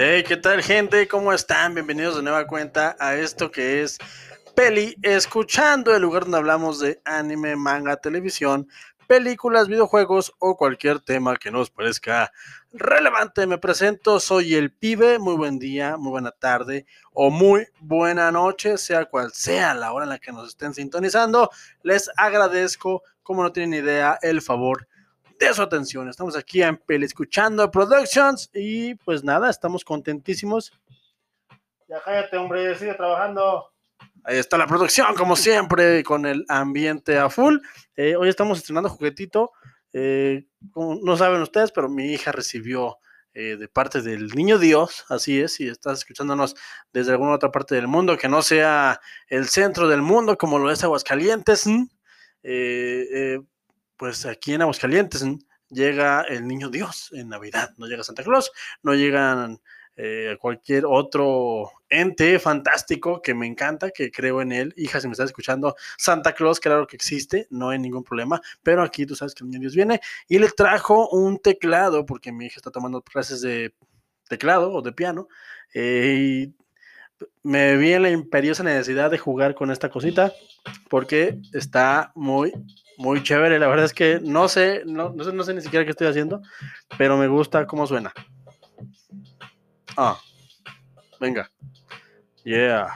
Hey, ¿qué tal gente? ¿Cómo están? Bienvenidos de nueva cuenta a esto que es Peli Escuchando, el lugar donde hablamos de anime, manga, televisión, películas, videojuegos o cualquier tema que nos parezca relevante. Me presento, soy el pibe, muy buen día, muy buena tarde o muy buena noche, sea cual sea la hora en la que nos estén sintonizando. Les agradezco, como no tienen idea, el favor de su atención. Estamos aquí en Pele Escuchando Productions y pues nada, estamos contentísimos. Ya cállate, hombre, sigue trabajando. Ahí está la producción, como siempre, con el ambiente a full. Eh, hoy estamos estrenando juguetito. Eh, no saben ustedes, pero mi hija recibió eh, de parte del niño Dios, así es, si estás escuchándonos desde alguna otra parte del mundo, que no sea el centro del mundo como lo es Aguascalientes, pues aquí en Aguascalientes llega el niño Dios en Navidad, no llega Santa Claus, no llegan eh, cualquier otro ente fantástico que me encanta, que creo en él. Hija, si me estás escuchando, Santa Claus, claro que existe, no hay ningún problema, pero aquí tú sabes que el niño Dios viene y le trajo un teclado, porque mi hija está tomando clases de teclado o de piano, eh, y me vi en la imperiosa necesidad de jugar con esta cosita, porque está muy muy chévere. La verdad es que no sé, no, sé, no sé ni siquiera qué estoy haciendo, pero me gusta cómo suena. Ah, venga. Yeah.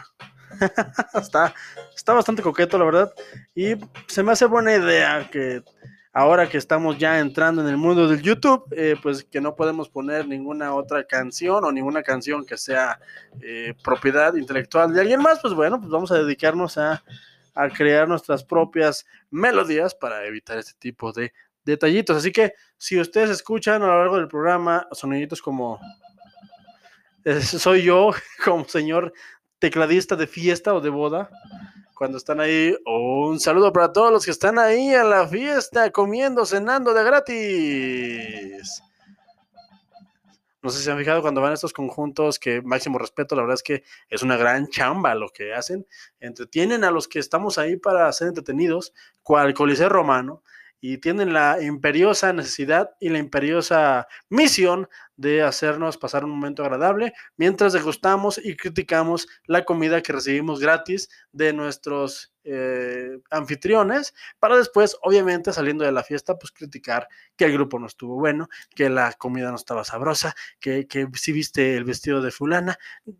está, está bastante coqueto, la verdad. Y se me hace buena idea que ahora que estamos ya entrando en el mundo del YouTube, eh, pues que no podemos poner ninguna otra canción o ninguna canción que sea eh, propiedad intelectual de alguien más, pues bueno, pues vamos a dedicarnos a a crear nuestras propias melodías para evitar este tipo de detallitos. Así que si ustedes escuchan a lo largo del programa soniditos como soy yo, como señor tecladista de fiesta o de boda, cuando están ahí, un saludo para todos los que están ahí en la fiesta, comiendo, cenando de gratis. No sé si se han fijado cuando van estos conjuntos que máximo respeto, la verdad es que es una gran chamba lo que hacen. Entretienen a los que estamos ahí para ser entretenidos, cual Coliseo Romano, y tienen la imperiosa necesidad y la imperiosa misión de hacernos pasar un momento agradable mientras degustamos y criticamos la comida que recibimos gratis de nuestros eh, anfitriones para después, obviamente, saliendo de la fiesta, pues criticar que el grupo no estuvo bueno, que la comida no estaba sabrosa, que, que si viste el vestido de fulana,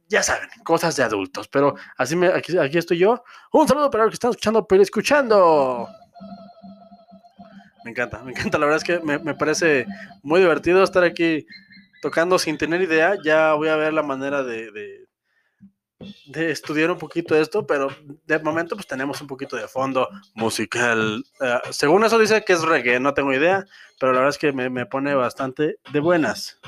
ya saben, cosas de adultos, pero así me, aquí, aquí estoy yo. Un saludo para los que están escuchando, pero escuchando. Me encanta, me encanta. La verdad es que me, parece muy divertido estar aquí tocando sin tener idea. Ya voy a ver la manera de, de, estudiar un poquito esto, pero de momento pues tenemos un poquito de fondo musical. Eh, según eso dice que es reggae, no tengo idea, pero la verdad es que me, me pone bastante de buenas.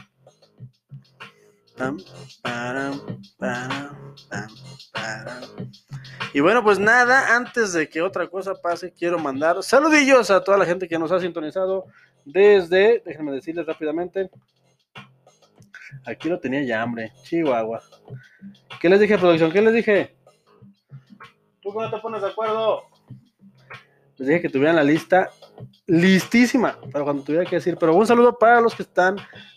Y bueno, pues nada, antes de que otra cosa pase, quiero mandar saludillos a toda la gente que nos ha sintonizado desde, déjenme decirles rápidamente, aquí lo tenía ya hambre, Chihuahua. ¿Qué les dije, producción? ¿Qué les dije? ¿Tú cómo te pones de acuerdo? Les dije que tuvieran la lista listísima para cuando tuviera que decir, pero un saludo para los que están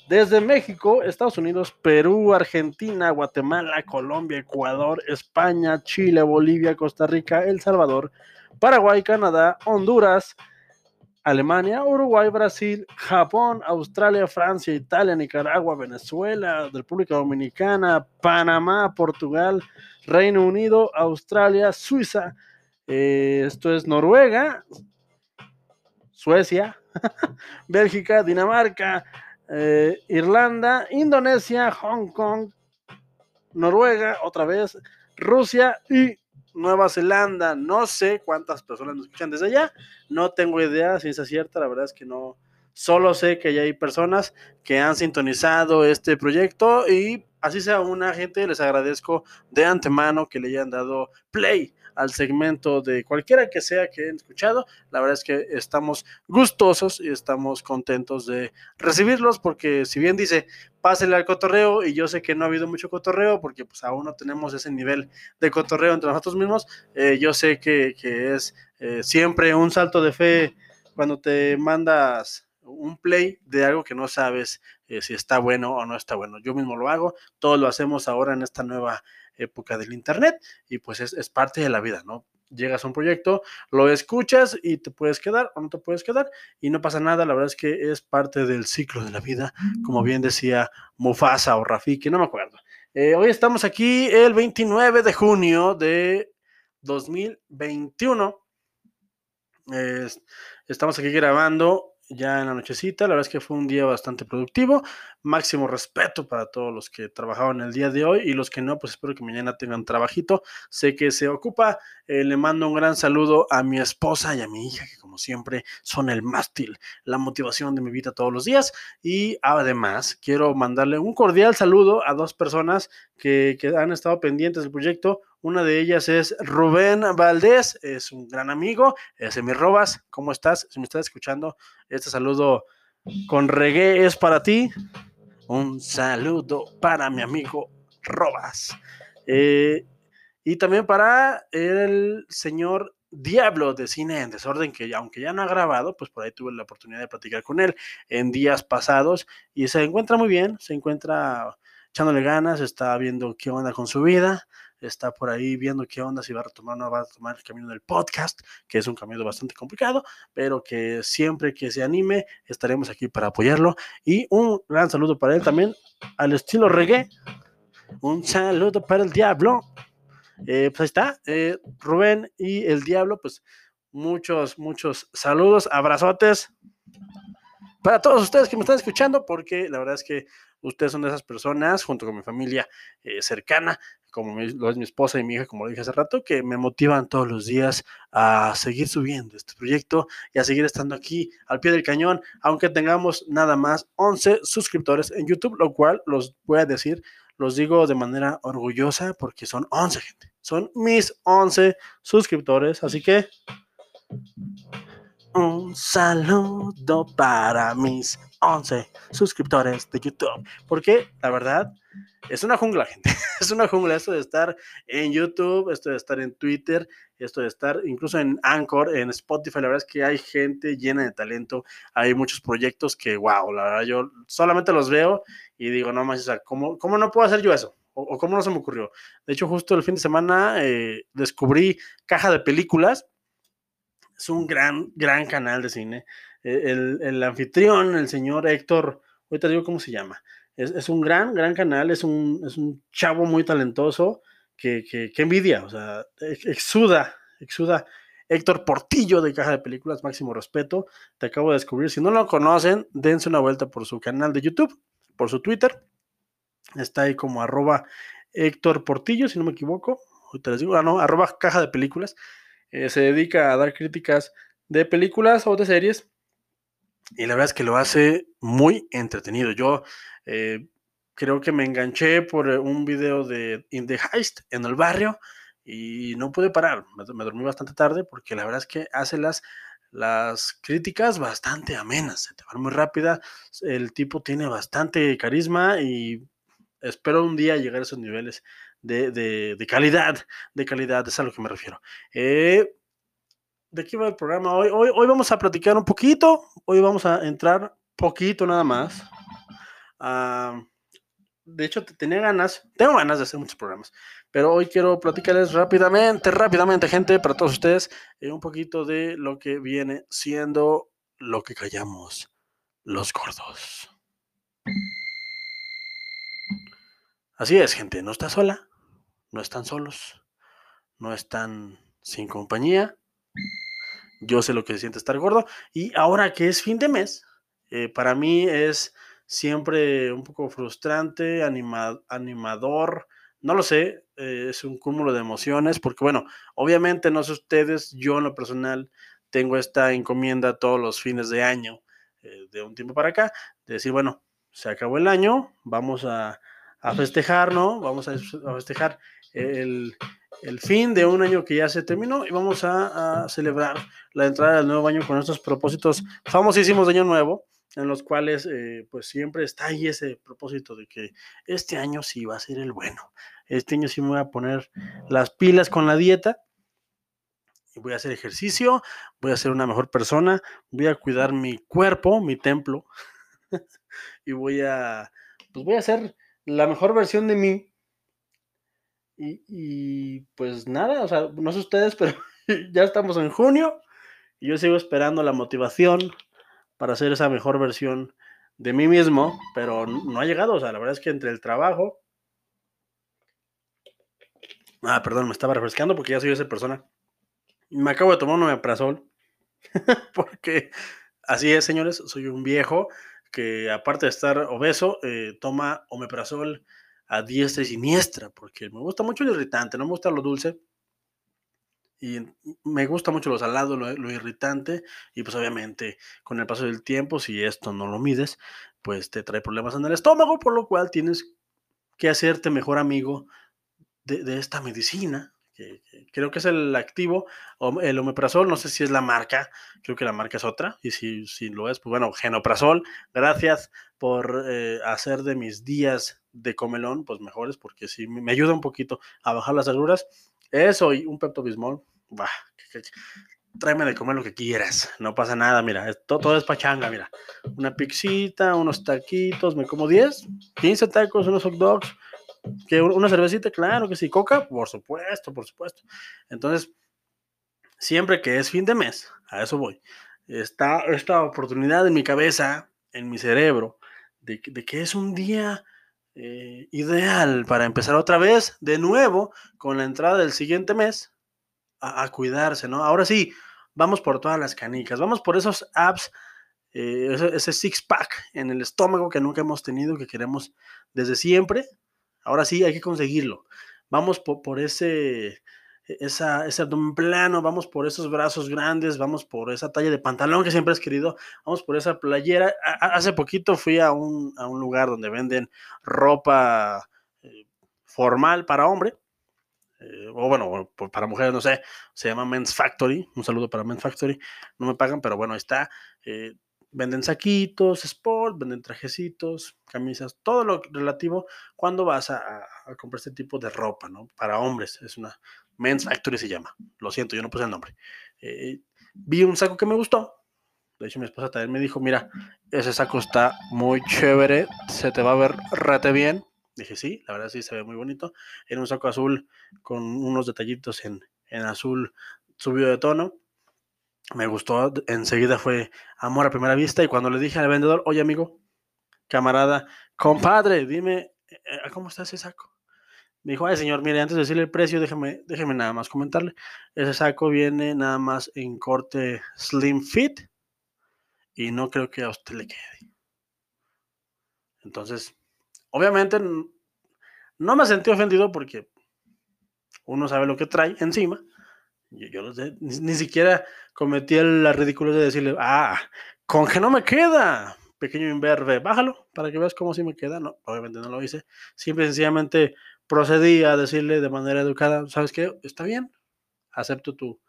desde México, Estados Unidos, Perú, Argentina, Guatemala, Colombia, Ecuador, España, Chile, Bolivia, Costa Rica, El Salvador, Paraguay, Canadá, Honduras, Alemania, Uruguay, Brasil, Japón, Australia, Francia, Italia, Nicaragua, Venezuela, República Dominicana, Panamá, Portugal, Reino Unido, Australia, Suiza, eh, esto es Noruega, Suecia, Bélgica, Dinamarca, eh, Irlanda, Indonesia, Hong Kong, Noruega, otra vez, Rusia y Nueva Zelanda. No sé cuántas personas nos escuchan desde allá, no tengo idea es cierta, la verdad es que no. Solo sé que ya hay personas que han sintonizado este proyecto y así sea una gente, les agradezco de antemano que le hayan dado play al segmento de cualquiera que sea que hayan escuchado. La verdad es que estamos gustosos y estamos contentos de recibirlos porque si bien dice, pásele al cotorreo y yo sé que no ha habido mucho cotorreo porque pues aún no tenemos ese nivel de cotorreo entre nosotros mismos, eh, yo sé que, es eh, siempre un salto de fe cuando te mandas un play de algo que no sabes eh, si está bueno o no está bueno. Yo mismo lo hago, todos lo hacemos ahora en esta nueva época del Internet y pues es, es parte de la vida, ¿no? llegas a un proyecto, lo escuchas y te puedes quedar o no te puedes quedar y no pasa nada, la verdad es que es parte del ciclo de la vida, como bien decía Mufasa o Rafiki, no me acuerdo. Eh, hoy estamos aquí el 29 de junio de 2021. estamos aquí grabando ya en la nochecita. La verdad es que fue un día bastante productivo. Máximo respeto para todos los que trabajaron el día de hoy y los que no, pues espero que mañana tengan trabajito. Sé que se ocupa. Eh, le mando un gran saludo a mi esposa y a mi hija, que como siempre son el mástil, la motivación de mi vida todos los días. Y además quiero mandarle un cordial saludo a dos personas que, han estado pendientes del proyecto. Una de ellas es Rubén Valdés, es un gran amigo, es mi Robas. ¿Cómo estás? Si me estás escuchando, este saludo con reggae es para ti. Un saludo para mi amigo Robas. Eh, y también para el señor Diablo de Cine en Desorden, que aunque ya no ha grabado, pues por ahí tuve la oportunidad de platicar con él en días pasados y se encuentra muy bien, se encuentra echándole ganas, está viendo qué onda con su vida, está por ahí viendo qué onda, si va a retomar o no va a tomar el camino del podcast, que es un camino bastante complicado, pero que siempre que se anime estaremos aquí para apoyarlo. Y un gran saludo para él también, al estilo reggae. Un saludo para el diablo. Eh, pues ahí está, eh, Rubén y el diablo, pues muchos, muchos saludos, abrazotes para todos ustedes que me están escuchando, porque la verdad es que ustedes son de esas personas, junto con mi familia eh, cercana, como lo es mi esposa y mi hija, como lo dije hace rato, que me motivan todos los días a seguir subiendo este proyecto y a seguir estando aquí al pie del cañón, aunque tengamos nada más 11 suscriptores en YouTube, lo cual los voy a decir, los digo de manera orgullosa porque son 11 gente, son mis 11 suscriptores, así que un saludo para mis 11 suscriptores de YouTube. Porque la verdad es una jungla, gente. Es una jungla esto de estar en YouTube, esto de estar en Twitter, esto de estar incluso en Anchor, en Spotify. La verdad es que hay gente llena de talento. Hay muchos proyectos que, wow, la verdad yo solamente los veo y digo, no más, ¿cómo, ¿cómo no puedo hacer yo eso? O, cómo no se me ocurrió. De hecho, justo el fin de semana eh, descubrí caja de películas es un gran, gran canal de cine. E, el, anfitrión, el señor Héctor, ahorita digo cómo se llama. Es, un gran, gran canal, es un, es un chavo muy talentoso que, que, envidia, o sea, exuda, exuda. Héctor Portillo de Caja de Películas, máximo respeto. Te acabo de descubrir. Si no lo conocen, dense una vuelta por su canal de YouTube, por su Twitter. Está ahí como arroba Héctor Portillo, si no me equivoco. Ahorita les digo, ah, no, arroba Caja de Películas. Eh, se dedica a dar críticas de películas o de series y la verdad es que lo hace muy entretenido. Yo eh, creo que me enganché por un video de In the Heist en el barrio y no pude parar. Me, dormí bastante tarde porque la verdad es que hace las, las críticas bastante amenas, se te van muy rápida. El tipo tiene bastante carisma y espero un día llegar a esos niveles de, calidad, de calidad, es a lo que me refiero. Eh, ¿De qué va el programa hoy? hoy? Hoy vamos a platicar un poquito, hoy vamos a entrar poquito nada más. Ah, de hecho, tenía ganas, tengo ganas de hacer muchos programas, pero hoy quiero platicarles rápidamente, rápidamente, gente, para todos ustedes, eh, un poquito de lo que viene siendo lo que callamos los gordos. Así es, gente, no está sola, no están solos, no están sin compañía. Yo sé lo que se siente estar gordo. Y ahora que es fin de mes, eh, para mí es siempre un poco frustrante, animador, no lo sé, eh, es un cúmulo de emociones, porque bueno, obviamente no sé ustedes, yo en lo personal tengo esta encomienda todos los fines de año, eh, de un tiempo para acá, de decir, bueno, se acabó el año, vamos a a festejar, ¿no? Vamos a, festejar el, fin de un año que ya se terminó y vamos a, celebrar la entrada del nuevo año con estos propósitos famosísimos de año nuevo, en los cuales eh, pues siempre está ahí ese propósito de que este año sí va a ser el bueno, este año sí me voy a poner las pilas con la dieta voy a hacer ejercicio, voy a ser una mejor persona, voy a cuidar mi cuerpo, mi templo, y voy a, pues voy a ser la mejor versión de mí. Y, pues nada, o sea, no sé ustedes, pero ya estamos en junio y yo sigo esperando la motivación para hacer esa mejor versión de mí mismo, pero no ha llegado, o sea, la verdad es que entre el trabajo... Ah, perdón, me estaba refrescando porque ya soy esa persona. Me acabo de tomar un omeprazol, porque así es, señores, soy un viejo que aparte de estar obeso, eh, toma omeprazol a diestra y siniestra, porque me gusta mucho el irritante, no me gusta lo dulce, y me gusta mucho lo salado, lo, irritante, y pues obviamente con el paso del tiempo, si esto no lo mides, pues te trae problemas en el estómago, por lo cual tienes que hacerte mejor amigo de, esta medicina, que, creo que es el activo, el omeprazol, no sé si es la marca, creo que la marca es otra, y si, si lo es, pues bueno, genoprazol, gracias por eh, hacer de mis días de comelón, pues mejores, porque sí, me ayuda un poquito a bajar las agruras eso y un Pepto Bismol. Bah, tráeme de comer lo que quieras. No pasa nada, mira. todo, es pachanga, mira. Una pixita, unos taquitos. Me como 10, 15 tacos, unos hot dogs. Que ¿Una cervecita? Claro que sí. ¿Coca? Por supuesto, por supuesto. Entonces, siempre que es fin de mes, a eso voy. Está esta oportunidad en mi cabeza, en mi cerebro, de, que es un día eh, ideal para empezar otra vez de nuevo con la entrada del siguiente mes a, cuidarse, ¿no? Ahora sí, vamos por todas las canicas, vamos por esos apps, eh, ese, six pack en el estómago que nunca hemos tenido, que queremos desde siempre. Ahora sí, hay que conseguirlo. Vamos por ese e-, esa, ese abdomen plano, vamos por esos brazos grandes, vamos por esa talla de pantalón que siempre has querido, vamos por esa playera. hace poquito fui a un, a un, lugar donde venden ropa eh, formal para hombre, eh, o bueno, para mujeres, no sé, se llama Men's Factory, un saludo para Men's Factory, no me pagan, pero bueno, está. Eh, venden saquitos, sport, venden trajecitos, camisas, todo lo relativo cuando vas a, comprar este tipo de ropa, ¿no? Para hombres, es una, Men's Factory se llama. Lo siento, yo no puse el nombre. Eh, vi un saco que me gustó. De hecho, mi esposa también me dijo, mira, ese saco está muy chévere, se te va a ver rete bien. Dije, sí, la verdad sí, se ve muy bonito. Era un saco azul con unos detallitos en, en azul subido de tono. Me gustó, enseguida fue amor a primera vista y cuando le dije al vendedor, oye amigo, camarada, compadre, dime, eh, ¿cómo está ese saco? Me dijo, ay señor, mire, antes de decirle el precio, déjeme, déjeme nada más comentarle. Ese saco viene nada más en corte slim fit y no creo que a usted le quede. Entonces, obviamente no me sentí ofendido porque uno sabe lo que trae encima. Yo, yo ni, ni, siquiera cometí la ridícula de decirle, ah, con que no me queda, pequeño imberbe, bájalo para que veas cómo sí me queda. No, obviamente no lo hice. Simple y sencillamente procedí a decirle de manera educada, ¿sabes qué? Está bien, acepto tu,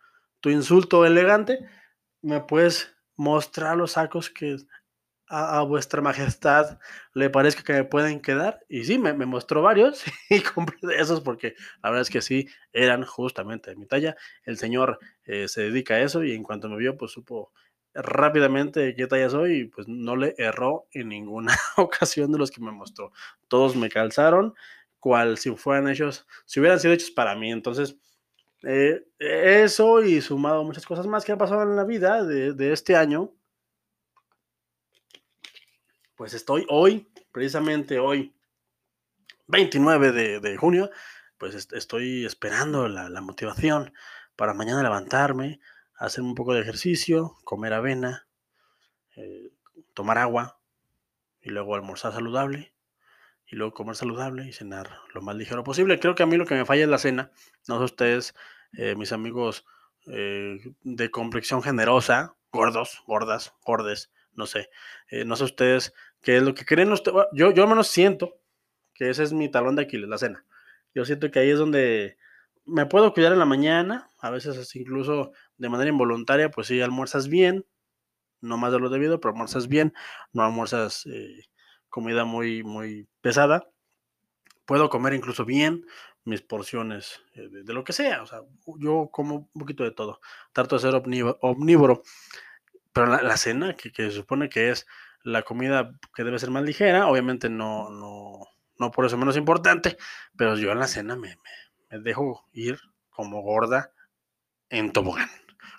tu insulto elegante, me puedes mostrar los sacos que a, vuestra majestad le parezca que me pueden quedar. Y sí, me, mostró varios y compré de esos porque la verdad es que sí, eran justamente de mi talla. El señor eh, se dedica a eso y en cuanto me vio, pues supo rápidamente qué talla soy y pues no le erró en ninguna ocasión de los que me mostró. Todos me calzaron cual si fueran hechos, si hubieran sido hechos para mí. Entonces, eh, eso y sumado muchas cosas más que han pasado en la vida de, este año, pues estoy hoy, precisamente hoy, 29 de, junio, pues estoy esperando la, motivación para mañana levantarme, hacer un poco de ejercicio, comer avena, eh, tomar agua y luego almorzar saludable y luego comer saludable y cenar lo más ligero posible. Creo que a mí lo que me falla es la cena. No sé ustedes, eh, mis amigos eh, de complexión generosa, gordos, gordas, gordes, no sé. Eh, no sé ustedes qué es lo que creen ustedes. Yo, yo al menos siento que ese es mi talón de Aquiles, la cena. Yo siento que ahí es donde me puedo cuidar en la mañana, a veces incluso de manera involuntaria, pues sí, almuerzas bien, no más de lo debido, pero almuerzas bien, no almuerzas comida muy, muy pesada, puedo comer incluso bien mis porciones eh, de, lo que sea. O sea, yo como un poquito de todo. Trato de ser omnívoro. Pero la, cena, que, se supone que es la comida que debe ser más ligera, obviamente no, no, no por eso menos importante, pero yo en la cena me, me dejo ir como gorda en tobogán.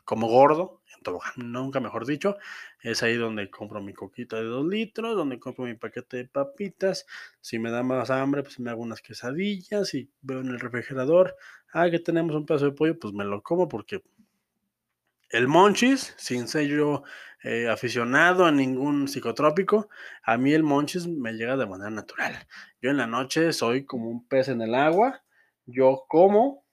Como gordo en tobogán, nunca mejor dicho. Es ahí donde compro mi coquita de dos litros, donde compro mi paquete de papitas. Si me da más hambre, pues me hago unas quesadillas y veo en el refrigerador, ah, que tenemos un pedazo de pollo, pues me lo como porque el monchis, sin ser yo eh, aficionado a ningún psicotrópico, a mí el monchis me llega de manera natural. Yo en la noche soy como un pez en el agua, yo como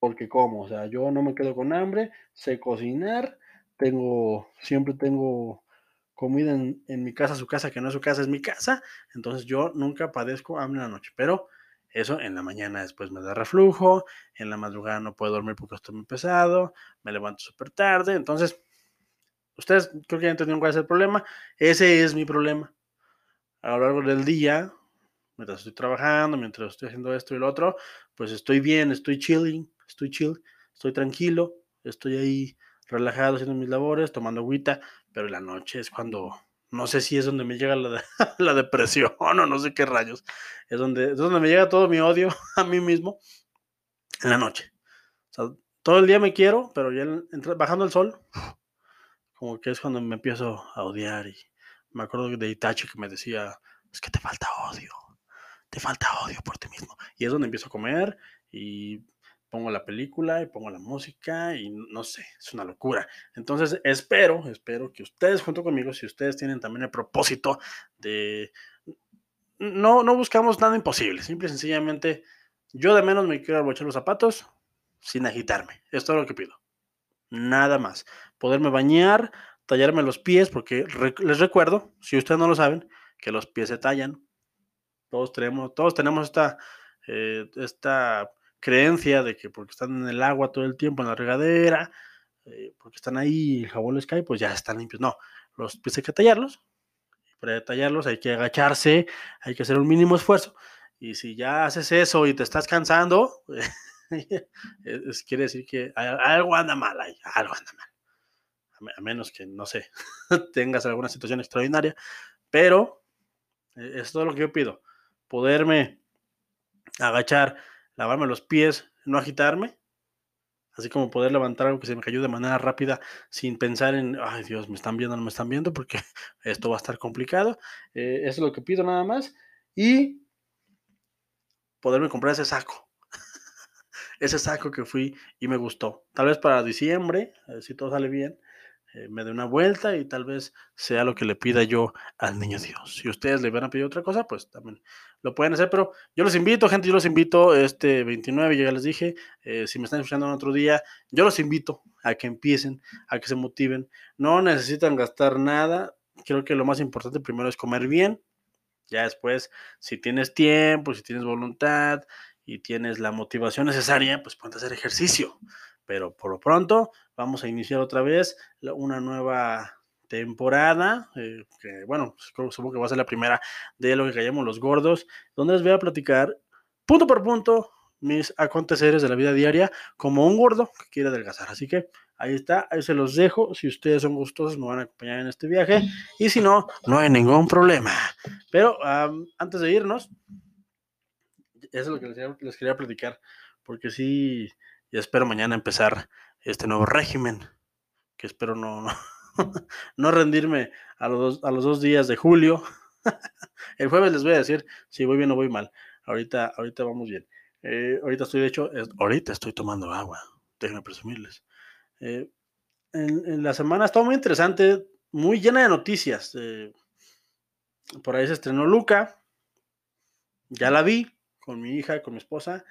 porque como, o sea, yo no me quedo con hambre, sé cocinar, tengo, siempre tengo comida en, mi casa, su casa, que no es su casa, es mi casa, entonces yo nunca padezco hambre en la noche, pero eso en la mañana después me da reflujo, en la madrugada no puedo dormir porque estoy muy pesado, me levanto súper tarde, entonces, ustedes creo que ya entendieron cuál es el problema, ese es mi problema. A lo largo del día, mientras estoy trabajando, mientras estoy haciendo esto y lo otro, pues estoy bien, estoy chilling, estoy chill, estoy tranquilo, estoy ahí relajado haciendo mis labores, tomando agüita, pero en la noche es cuando, no sé si es donde me llega la, la depresión o no sé qué rayos, es donde, es donde me llega todo mi odio a mí mismo, en la noche. Todo el día me quiero, pero ya bajando el sol, como que es cuando me empiezo a odiar y me acuerdo de Itachi que me decía, es que te falta odio, te falta odio por ti mismo. Y es donde empiezo a comer y pongo la película y pongo la música y no sé, es una locura. Entonces espero, espero que ustedes junto conmigo, si ustedes tienen también el propósito de... No, no buscamos nada imposible, simple y sencillamente yo de menos me quiero abrochar los zapatos sin agitarme. Esto es lo que pido. Nada más. Poderme bañar, tallarme los pies, porque les recuerdo, si ustedes no lo saben, que los pies se tallan. Todos tenemos, todos tenemos esta, eh, esta creencia de que porque están en el agua todo el tiempo, en la regadera, eh, porque están ahí, el jabón les cae, pues ya están limpios. No, los pies hay que tallarlos. Para tallarlos hay que agacharse, hay que hacer un mínimo esfuerzo. Y si ya haces eso y te estás cansando, quiere decir que algo anda mal ahí, algo anda mal. A menos que, no sé, tengas alguna situación extraordinaria. Pero eh, es todo lo que yo pido. Poderme agachar lavarme los pies, no agitarme, así como poder levantar algo que se me cayó de manera rápida sin pensar en, ay Dios, me están viendo, no me están viendo, porque esto va a estar complicado. Eh, eso es lo que pido nada más. Y poderme comprar ese saco. ese saco que fui y me gustó. Tal vez para diciembre, si todo sale bien, eh, me dé una vuelta y tal vez sea lo que le pida yo al niño Dios. Si ustedes le van a pedir otra cosa, pues también lo pueden hacer, pero yo los invito, gente, yo los invito este 29, ya les dije, eh, si me están escuchando en otro día, yo los invito a que empiecen, a que se motiven. No necesitan gastar nada. Creo que lo más importante primero es comer bien. Ya después, si tienes tiempo, si tienes voluntad y tienes la motivación necesaria, pues puedes hacer ejercicio. Pero por lo pronto, vamos a iniciar otra vez una nueva temporada, eh, que bueno, pues, supongo que va a ser la primera de lo que llamamos los gordos, donde les voy a platicar punto por punto mis aconteceres de la vida diaria como un gordo que quiere adelgazar. Así que ahí está, ahí se los dejo. Si ustedes son gustosos, me van a acompañar en este viaje. Y si no, no hay ningún problema. Pero antes de irnos, eso es lo que les, les quería platicar, porque sí, y espero mañana empezar este nuevo régimen, que espero no, no, rendirme a los, a los dos días de julio. El jueves les voy a decir si voy bien o voy mal. Ahorita, ahorita vamos bien. Eh, ahorita estoy, de hecho, ahorita estoy tomando agua. Déjenme presumirles. Eh, en, la semana está muy interesante, muy llena de noticias. Eh, por ahí se estrenó Luca. Ya la vi con mi hija con mi esposa.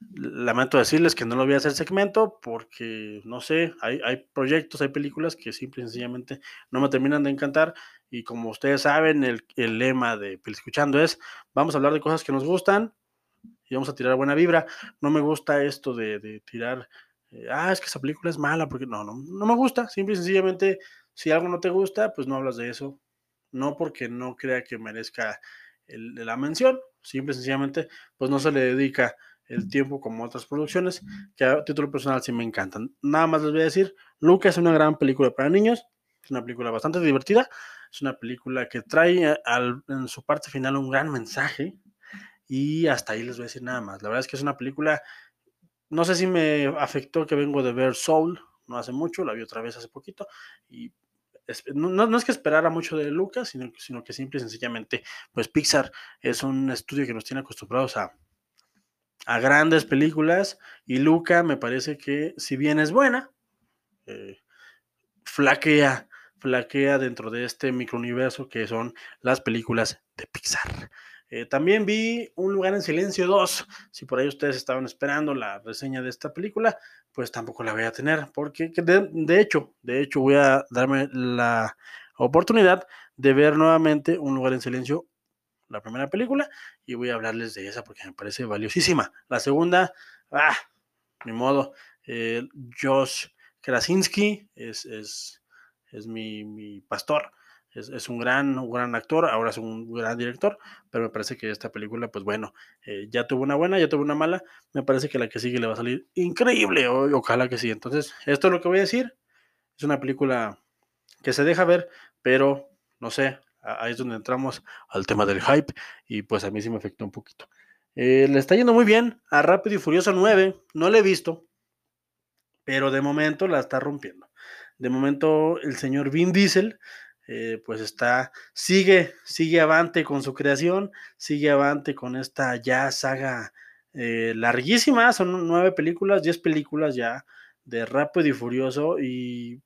Lamento decirles que no lo voy a hacer segmento porque, no sé, hay, hay proyectos, hay películas que simple y sencillamente no me terminan de encantar. Y como ustedes saben, el, el lema de Escuchando es, vamos a hablar de cosas que nos gustan y vamos a tirar buena vibra. No me gusta esto de, tirar, eh, ah, es que esa película es mala, porque no, no, no me gusta. Simple y sencillamente, si algo no te gusta, pues no hablas de eso. No porque no crea que merezca la mención. Simple y sencillamente, pues no se le dedica el tiempo como otras producciones, que a título personal sí me encantan. Nada más les voy a decir, Luca es una gran película para niños, es una película bastante divertida, es una película que trae en su parte final un gran mensaje y hasta ahí les voy a decir nada más. La verdad es que es una película, no sé si me afectó que vengo de ver Soul, no hace mucho, la vi otra vez hace poquito y no, es que esperara mucho de Lucas, sino, sino que simple y sencillamente, pues Pixar es un estudio que nos tiene acostumbrados a, a grandes películas y Luca me parece que si bien es buena, eh, flaquea, flaquea dentro de este microuniverso que son las películas de Pixar. Eh, también vi Un lugar en silencio 2. Si por ahí ustedes estaban esperando la reseña de esta película, pues tampoco la voy a tener, porque de, de hecho, de hecho voy a darme la oportunidad de ver nuevamente Un lugar en silencio la primera película y voy a hablarles de esa porque me parece valiosísima. La segunda, ah, ni modo, eh, Josh Krasinski es, es, es mi, mi, pastor, es, es, un, gran, un gran actor, ahora es un gran director, pero me parece que esta película, pues bueno, eh, ya tuvo una buena, ya tuvo una mala, me parece que la que sigue le va a salir increíble, ojalá que sí. Entonces, esto es lo que voy a decir, es una película que se deja ver, pero no sé, ahí es donde entramos al tema del hype y pues a mí sí me afectó un poquito. Eh, le está yendo muy bien a Rápido y Furioso 9, no le he visto, pero de momento la está rompiendo. De momento el señor Vin Diesel eh, pues está, sigue, sigue avante con su creación, sigue avante con esta ya saga eh, larguísima, son nueve películas, diez películas ya de Rápido y Furioso y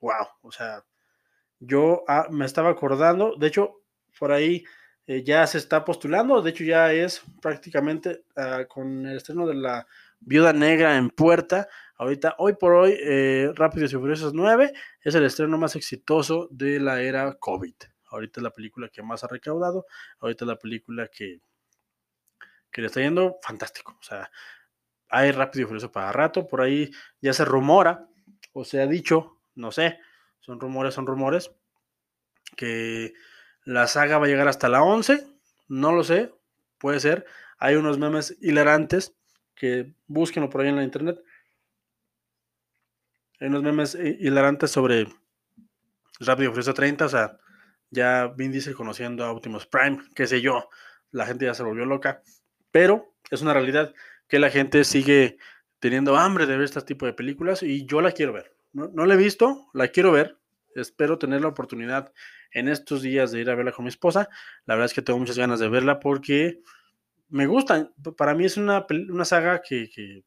wow, o sea, yo ah, me estaba acordando, de hecho, por ahí eh, ya se está postulando, de hecho ya es prácticamente ah, con el estreno de la Viuda Negra en puerta. Ahorita, hoy por hoy, eh, Rápidos y Furiosos 9 es el estreno más exitoso de la era COVID. Ahorita es la película que más ha recaudado, ahorita la película que, que le está yendo fantástico. O sea, hay Rápido y Furioso para rato, por ahí ya se rumora, o se ha dicho, no sé, son rumores, son rumores, que la saga va a llegar hasta la 11, no lo sé, puede ser. Hay unos memes hilarantes que búsquenlo por ahí en la internet. Hay unos memes hilarantes sobre Rápido Furioso 30, o sea, ya Vin Diesel conociendo a Optimus Prime, qué sé yo, la gente ya se volvió loca, pero es una realidad que la gente sigue teniendo hambre de ver este tipo de películas y yo la quiero ver. No, la he visto, la quiero ver. Espero tener la oportunidad en estos días de ir a verla con mi esposa. La verdad es que tengo muchas ganas de verla porque me gusta. Para mí es una, una saga que,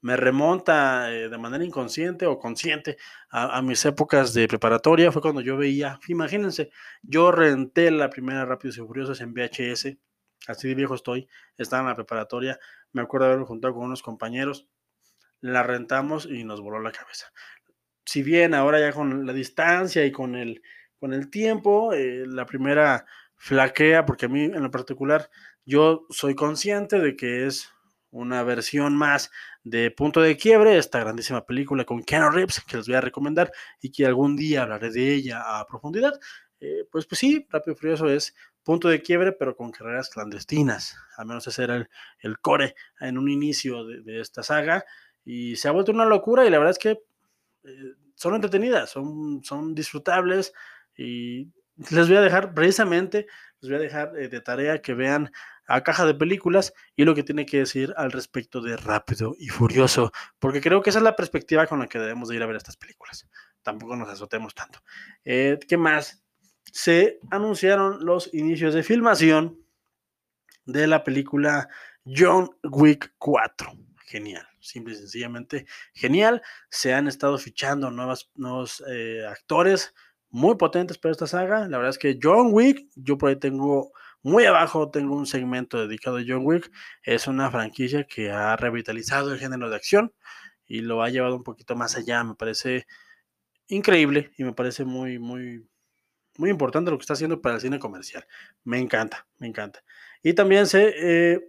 me remonta eh, de manera inconsciente o consciente a, mis épocas de preparatoria. Fue cuando yo veía, imagínense, yo renté la primera Rápidos y Furiosos en VHS. Así de viejo estoy. Estaba en la preparatoria. Me acuerdo haberlo juntado con unos compañeros la rentamos y nos voló la cabeza. Si bien ahora ya con la distancia y con el, con el tiempo, eh, la primera flaquea, porque a mí en lo particular yo soy consciente de que es una versión más de Punto de Quiebre, esta grandísima película con Keanu Reeves, que les voy a recomendar y que algún día hablaré de ella a profundidad. Eh, pues, pues sí, Rápido y Furioso es punto de quiebre, pero con carreras clandestinas. Al menos ese era el, core en un inicio de, de, esta saga y se ha vuelto una locura y la verdad es que eh, son entretenidas, son, son disfrutables y les voy a dejar precisamente, les voy a dejar eh, de tarea que vean a caja de películas y lo que tiene que decir al respecto de Rápido y Furioso, porque creo que esa es la perspectiva con la que debemos de ir a ver estas películas. Tampoco nos azotemos tanto. Eh, ¿Qué más? Se anunciaron los inicios de filmación de la película John Wick 4. Genial simple y sencillamente genial. Se han estado fichando nuevos eh, actores muy potentes para esta saga. La verdad es que John Wick, yo por ahí tengo muy abajo, tengo un segmento dedicado a John Wick. Es una franquicia que ha revitalizado el género de acción y lo ha llevado un poquito más allá. Me parece increíble y me parece muy, muy, muy importante lo que está haciendo para el cine comercial. Me encanta, me encanta. Y también se, eh,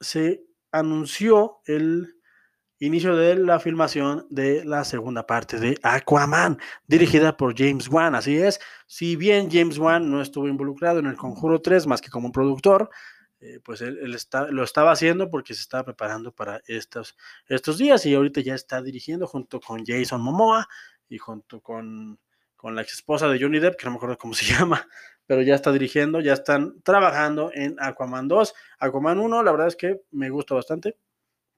se anunció el inicio de la filmación de la segunda parte de Aquaman, dirigida por James Wan. Así es, si bien James Wan no estuvo involucrado en el Conjuro 3 más que como productor, eh, pues él, lo estaba haciendo porque se estaba preparando para estos, estos días y ahorita ya está dirigiendo junto con Jason Momoa y junto con, con la ex esposa de Johnny Depp, que no me acuerdo cómo se llama, pero ya está dirigiendo, ya están trabajando en Aquaman 2. Aquaman 1, la verdad es que me gusta bastante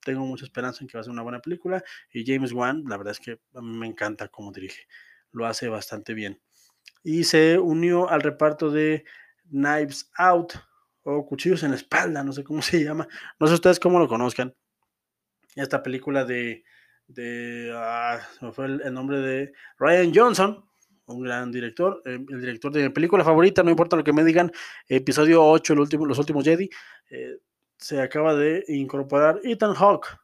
tengo mucha esperanza en que va a ser una buena película. Y James Wan, la verdad es que a mí me encanta cómo dirige. Lo hace bastante bien. Y se unió al reparto de Knives Out o Cuchillos en la Espalda, no sé cómo se llama. No sé ustedes cómo lo conozcan. Esta película de, de ah, fue el, nombre de Ryan Johnson, un gran director, eh, el director de mi película favorita, no importa lo que me digan, episodio 8, el último, los últimos Jedi, eh, se acaba de incorporar Ethan Hawke,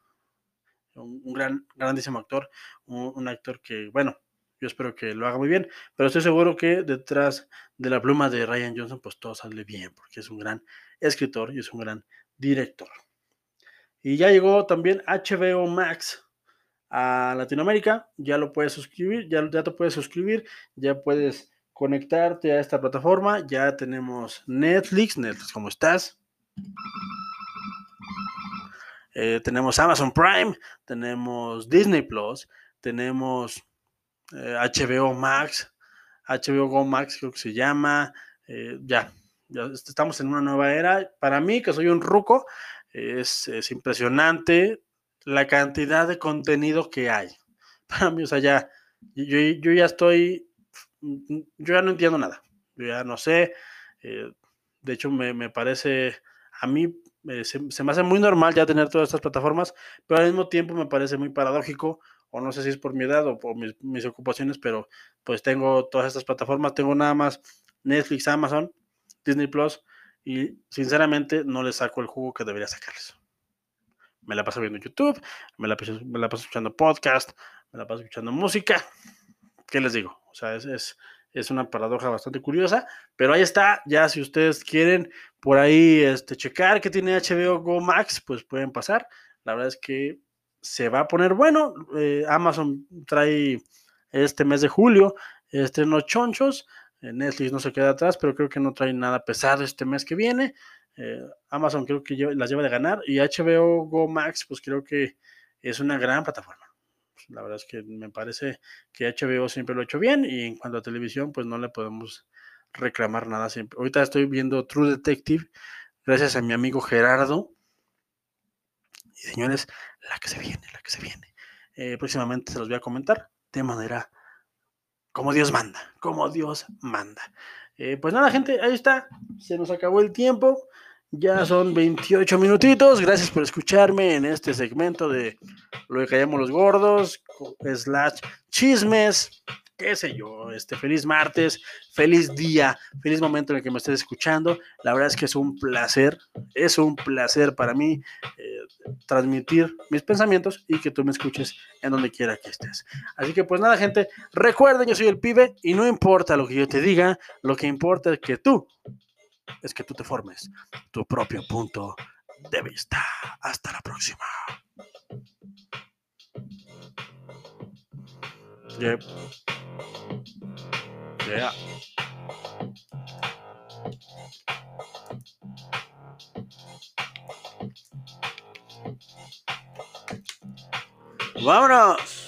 un, gran, grandísimo actor, un, actor que, bueno, yo espero que lo haga muy bien, pero estoy seguro que detrás de la pluma de Ryan Johnson, pues todo sale bien, porque es un gran escritor y es un gran director. Y ya llegó también HBO Max a Latinoamérica, ya lo puedes suscribir, ya, ya te puedes suscribir, ya puedes conectarte a esta plataforma, ya tenemos Netflix, Netflix, ¿cómo estás? Eh, tenemos Amazon Prime, tenemos Disney Plus, tenemos HBO eh, Max, HBO Go Max creo que se llama, eh, ya, ya estamos en una nueva era. Para mí, que soy un ruco, es, impresionante la cantidad de contenido que hay. Para mí, o sea, ya, yo, yo ya estoy, yo ya no entiendo nada, yo ya no sé, de hecho me, me parece, a mí eh, se, me hace muy normal ya tener todas estas plataformas, pero al mismo tiempo me parece muy paradójico, o no sé si es por mi edad o por mis, ocupaciones, pero pues tengo todas estas plataformas, tengo nada más Netflix, Amazon, Disney Plus, y sinceramente no les saco el jugo que debería sacarles. Me la paso viendo YouTube, me la, paso, escuchando podcast, me la paso escuchando música. ¿Qué les digo? O sea, es, es, es una paradoja bastante curiosa, pero ahí está, ya si ustedes quieren por ahí este, checar que tiene HBO Go Max, pues pueden pasar. La verdad es que se va a poner bueno. Eh, Amazon trae este mes de julio estrenos chonchos. Eh, Netflix no se queda atrás, pero creo que no trae nada pesado este mes que viene. Eh, Amazon creo que las lleva de ganar y HBO Go Max, pues creo que es una gran plataforma. La verdad es que me parece que HBO siempre lo ha hecho bien y en cuanto a televisión, pues no le podemos reclamar nada siempre. Ahorita estoy viendo True Detective gracias a mi amigo Gerardo. Y señores, la que se viene, la que se viene. Eh, próximamente se los voy a comentar de manera como Dios manda, como Dios manda. Eh, pues nada, gente, ahí está. Se nos acabó el tiempo. Ya son 28 minutitos. Gracias por escucharme en este segmento de lo que callamos los gordos, slash chismes, qué sé yo. Este feliz martes, feliz día, feliz momento en el que me estés escuchando. La verdad es que es un placer, es un placer para mí eh, transmitir mis pensamientos y que tú me escuches en donde quiera que estés. Así que pues nada, gente, recuerden, yo soy el pibe y no importa lo que yo te diga, lo que importa es que tú es que tú te formes tu propio punto de vista. Hasta la próxima. Yep. Yeah. ¡Vámonos!